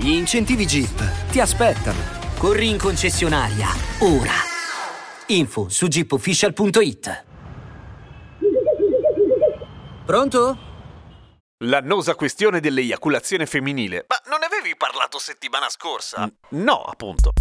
Gli incentivi Jeep ti aspettano. Corri in concessionaria, ora. Info su jeepofficial.it. Pronto? L'annosa questione dell'eiaculazione femminile. Ma non ne avevi parlato settimana scorsa? no, appunto.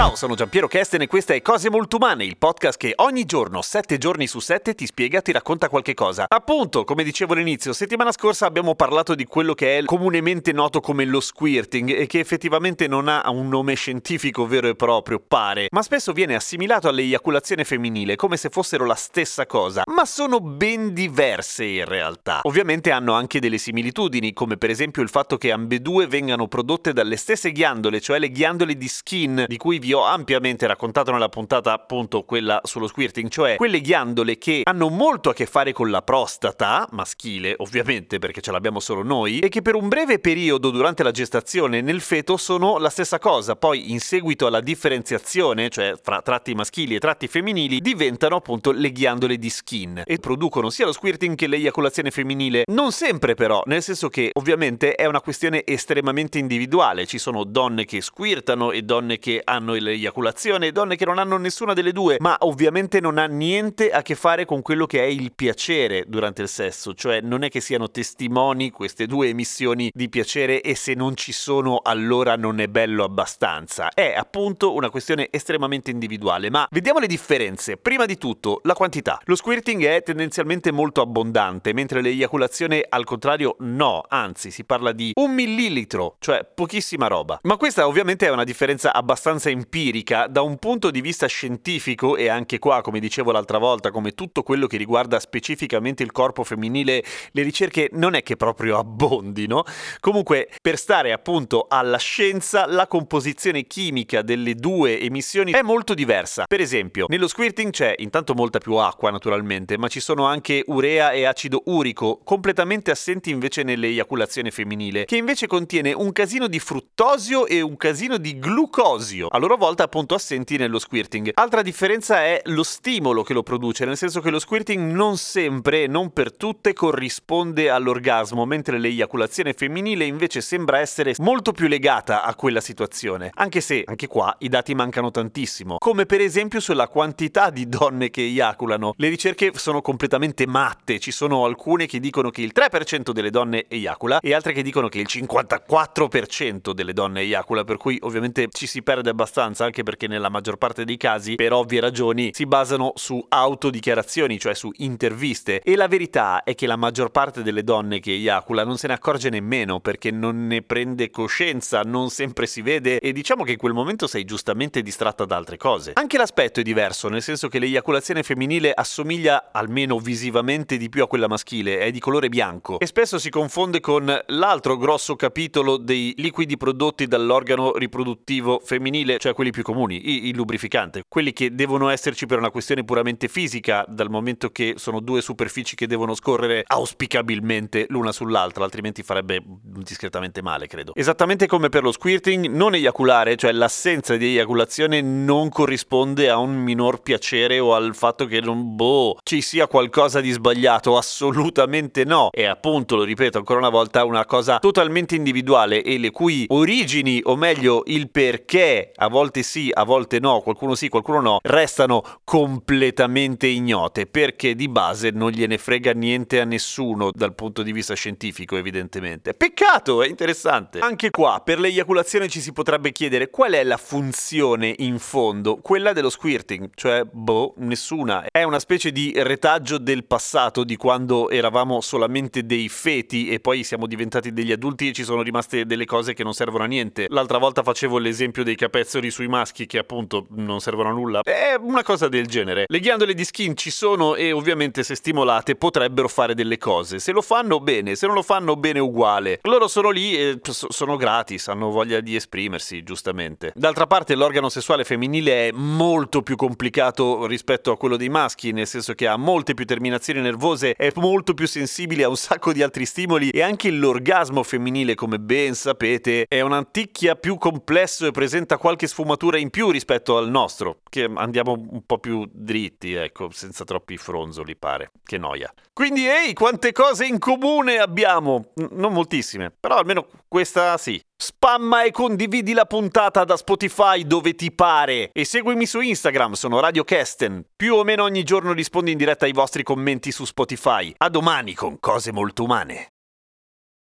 Ciao, sono Giampiero Kesten e questa è Cose Molto Umane, il podcast che ogni giorno, 7 giorni su 7, ti spiega, ti racconta qualche cosa. Appunto, come dicevo all'inizio, settimana scorsa abbiamo parlato di quello che è comunemente noto come lo squirting e che effettivamente non ha un nome scientifico vero e proprio, pare, ma spesso viene assimilato all'eiaculazione femminile come se fossero la stessa cosa, ma sono ben diverse in realtà. Ovviamente hanno anche delle similitudini, come per esempio il fatto che ambedue vengano prodotte dalle stesse ghiandole, cioè le ghiandole di skin, di cui vi ho ampiamente raccontato nella puntata appunto quella sullo squirting, cioè quelle ghiandole che hanno molto a che fare con la prostata, maschile ovviamente perché ce l'abbiamo solo noi, e che per un breve periodo durante la gestazione nel feto sono la stessa cosa, poi in seguito alla differenziazione, cioè fra tratti maschili e tratti femminili, diventano appunto le ghiandole di skin e producono sia lo squirting che l'eiaculazione femminile. Non sempre però, nel senso che ovviamente è una questione estremamente individuale, ci sono donne che squirtano e donne che hanno l'eiaculazione e donne che non hanno nessuna delle due, ma ovviamente non ha niente a che fare con quello che è il piacere durante il sesso, cioè non è che siano testimoni queste due emissioni di piacere e se non ci sono allora non è bello abbastanza. È appunto una questione estremamente individuale, ma vediamo le differenze. Prima di tutto, la quantità. Lo squirting è tendenzialmente molto abbondante, mentre l'eiaculazione al contrario no, anzi si parla di un millilitro, cioè pochissima roba. Ma questa ovviamente è una differenza abbastanza empirica da un punto di vista scientifico e anche qua, come dicevo l'altra volta, come tutto quello che riguarda specificamente il corpo femminile, le ricerche non è che proprio abbondino. Comunque, per stare appunto alla scienza, la composizione chimica delle due emissioni è molto diversa. Per esempio, nello squirting c'è intanto molta più acqua naturalmente, ma ci sono anche urea e acido urico, completamente assenti invece nell'eiaculazione femminile, che invece contiene un casino di fruttosio e un casino di glucosio, a loro volta appunto assenti nello squirting. Altra differenza è lo stimolo che lo produce, nel senso che lo squirting non sempre, non per tutte, corrisponde all'orgasmo, mentre l'eiaculazione femminile invece sembra essere molto più legata a quella situazione. Anche se, anche qua, i dati mancano tantissimo, come per esempio sulla quantità di donne che eiaculano. Le ricerche sono completamente matte, ci sono alcune che dicono che il 3% delle donne eiacula e altre che dicono che il 54% delle donne eiacula, per cui ovviamente ci si perde abbastanza, anche perché nella maggior parte dei casi, per ovvie ragioni, si basano su autodichiarazioni, cioè su interviste. E la verità è che la maggior parte delle donne che eiacula non se ne accorge nemmeno perché non ne prende coscienza, non sempre si vede e diciamo che in quel momento sei giustamente distratta da altre cose. Anche l'aspetto è diverso, nel senso che l'eiaculazione femminile assomiglia almeno visivamente di più a quella maschile, è di colore bianco e spesso si confonde con l'altro grosso capitolo dei liquidi prodotti dall'organo riproduttivo femminile, cioè quelli più comuni, il lubrificante, quelli che devono esserci per una questione puramente fisica, dal momento che sono due superfici che devono scorrere auspicabilmente l'una sull'altra, altrimenti farebbe discretamente male, credo. Esattamente come per lo squirting, non eiaculare, cioè l'assenza di eiaculazione non corrisponde a un minor piacere o al fatto che non boh, ci sia qualcosa di sbagliato, assolutamente no. È appunto, lo ripeto ancora una volta, una cosa totalmente individuale e le cui origini, o meglio il perché, a volte sì, a volte no, qualcuno sì, qualcuno no, restano completamente ignote perché di base non gliene frega niente a nessuno dal punto di vista scientifico, evidentemente. Peccato, è interessante. Anche qua, per l'eiaculazione ci si potrebbe chiedere qual è la funzione in fondo, quella dello squirting, cioè boh, nessuna. È una specie di retaggio del passato, di quando eravamo solamente dei feti e poi siamo diventati degli adulti e ci sono rimaste delle cose che non servono a niente. L'altra volta facevo l'esempio dei capezzoli quelli sui maschi che appunto non servono a nulla. È una cosa del genere. Le ghiandole di skin ci sono e ovviamente se stimolate potrebbero fare delle cose. Se lo fanno bene, se non lo fanno bene uguale. Loro sono lì e sono gratis, hanno voglia di esprimersi, giustamente. D'altra parte l'organo sessuale femminile è molto più complicato rispetto a quello dei maschi, nel senso che ha molte più terminazioni nervose, è molto più sensibile a un sacco di altri stimoli e anche l'orgasmo femminile, come ben sapete, è un'anticchia più complesso e presenta qualche sfumatura in più rispetto al nostro, che andiamo un po' più dritti, ecco, senza troppi fronzoli, pare. Che noia. Quindi, ehi, quante cose in comune abbiamo! N- non moltissime, però almeno questa sì. Spamma e condividi la puntata da Spotify dove ti pare e seguimi su Instagram, sono Radio Kesten. Più o meno ogni giorno rispondo in diretta ai vostri commenti su Spotify. A domani con cose molto umane.